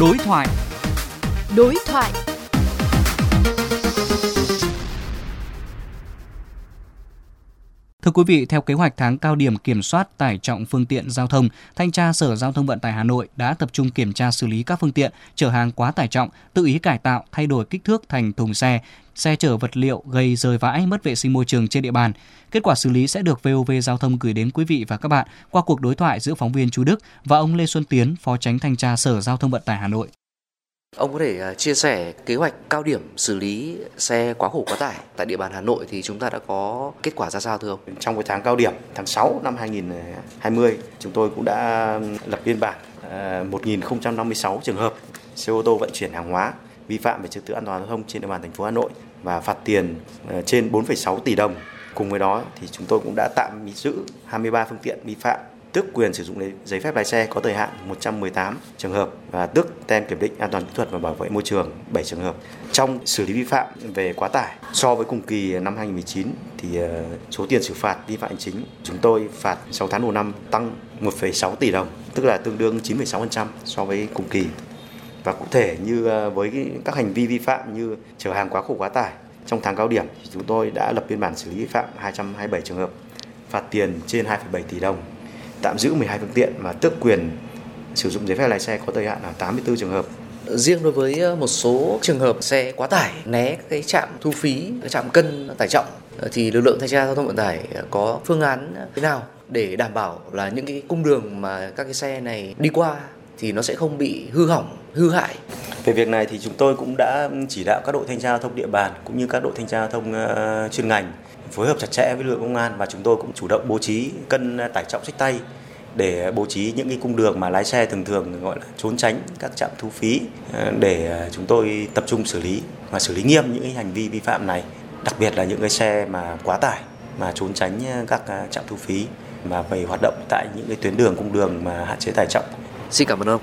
Đối thoại. Đối thoại. Thưa quý vị, theo kế hoạch tháng cao điểm kiểm soát tải trọng phương tiện giao thông, Thanh tra Sở Giao thông Vận tải Hà Nội đã tập trung kiểm tra xử lý các phương tiện chở hàng quá tải trọng, tự ý cải tạo, thay đổi kích thước thành thùng xe, xe chở vật liệu gây rơi vãi mất vệ sinh môi trường trên địa bàn. Kết quả xử lý sẽ được VOV Giao thông gửi đến quý vị và các bạn qua cuộc đối thoại giữa phóng viên Chú Đức và ông Lê Xuân Tiến, Phó Tránh Thanh tra Sở Giao thông Vận tải Hà Nội. Ông có thể à, chia sẻ kế hoạch cao điểm xử lý xe quá khổ quá tải tại địa bàn Hà Nội thì chúng ta đã có kết quả ra sao thưa ông? Trong cái tháng cao điểm tháng 6 năm 2020, chúng tôi cũng đã lập biên bản à, 1.056 trường hợp xe ô tô vận chuyển hàng hóa vi phạm về trật tự an toàn giao thông trên địa bàn thành phố Hà Nội và phạt tiền à, trên 4,6 tỷ đồng. Cùng với đó thì chúng tôi cũng đã tạm giữ 23 phương tiện vi phạm tước quyền sử dụng giấy phép lái xe có thời hạn 118 trường hợp và tước tem kiểm định an toàn kỹ thuật và bảo vệ môi trường 7 trường hợp. Trong xử lý vi phạm về quá tải so với cùng kỳ năm 2019 thì ờ, số tiền xử phạt vi phạm hành chính chúng tôi phạt 6 tháng đầu năm tăng 1,6 tỷ đồng, tức là tương đương 9,6% so với cùng kỳ. Và cụ thể như ờ, với các hành vi vi phạm như chở hàng quá khổ quá tải trong tháng cao điểm thì chúng tôi đã lập biên bản xử lý vi phạm 227 trường hợp, phạt tiền trên 2,7 tỷ đồng tạm giữ 12 phương tiện và tước quyền sử dụng giấy phép lái xe có thời hạn là 84 trường hợp. Riêng đối với ờ, một số trường hợp xe quá tải né cái trạm thu phí, cái trạm cân tải trọng ờ, thì lực lượng thanh tra giao thông vận tải ờ, có phương án thế nào để đảm bảo là những cái cung đường mà các cái xe này đi qua thì nó sẽ không bị hư hỏng, hư hại. Về việc này thì chúng tôi cũng đã chỉ đạo các đội thanh tra giao thông địa bàn cũng như các đội thanh tra giao thông ờ, chuyên ngành phối hợp chặt chẽ với lực lượng công an và chúng tôi cũng chủ động bố trí cân tải trọng sách tay để bố trí những cái cung đường mà lái xe thường thường, gọi là trốn tránh các trạm thu phí ờ, để ờ, chúng tôi tập trung xử lý và xử lý nghiêm những cái hành vi vi phạm này, đặc biệt là những cái xe mà quá tải, mà trốn tránh các trạm thu phí mà về hoạt động tại những cái tuyến đường cung đường mà hạn chế tải trọng. Xin cảm ơn ông.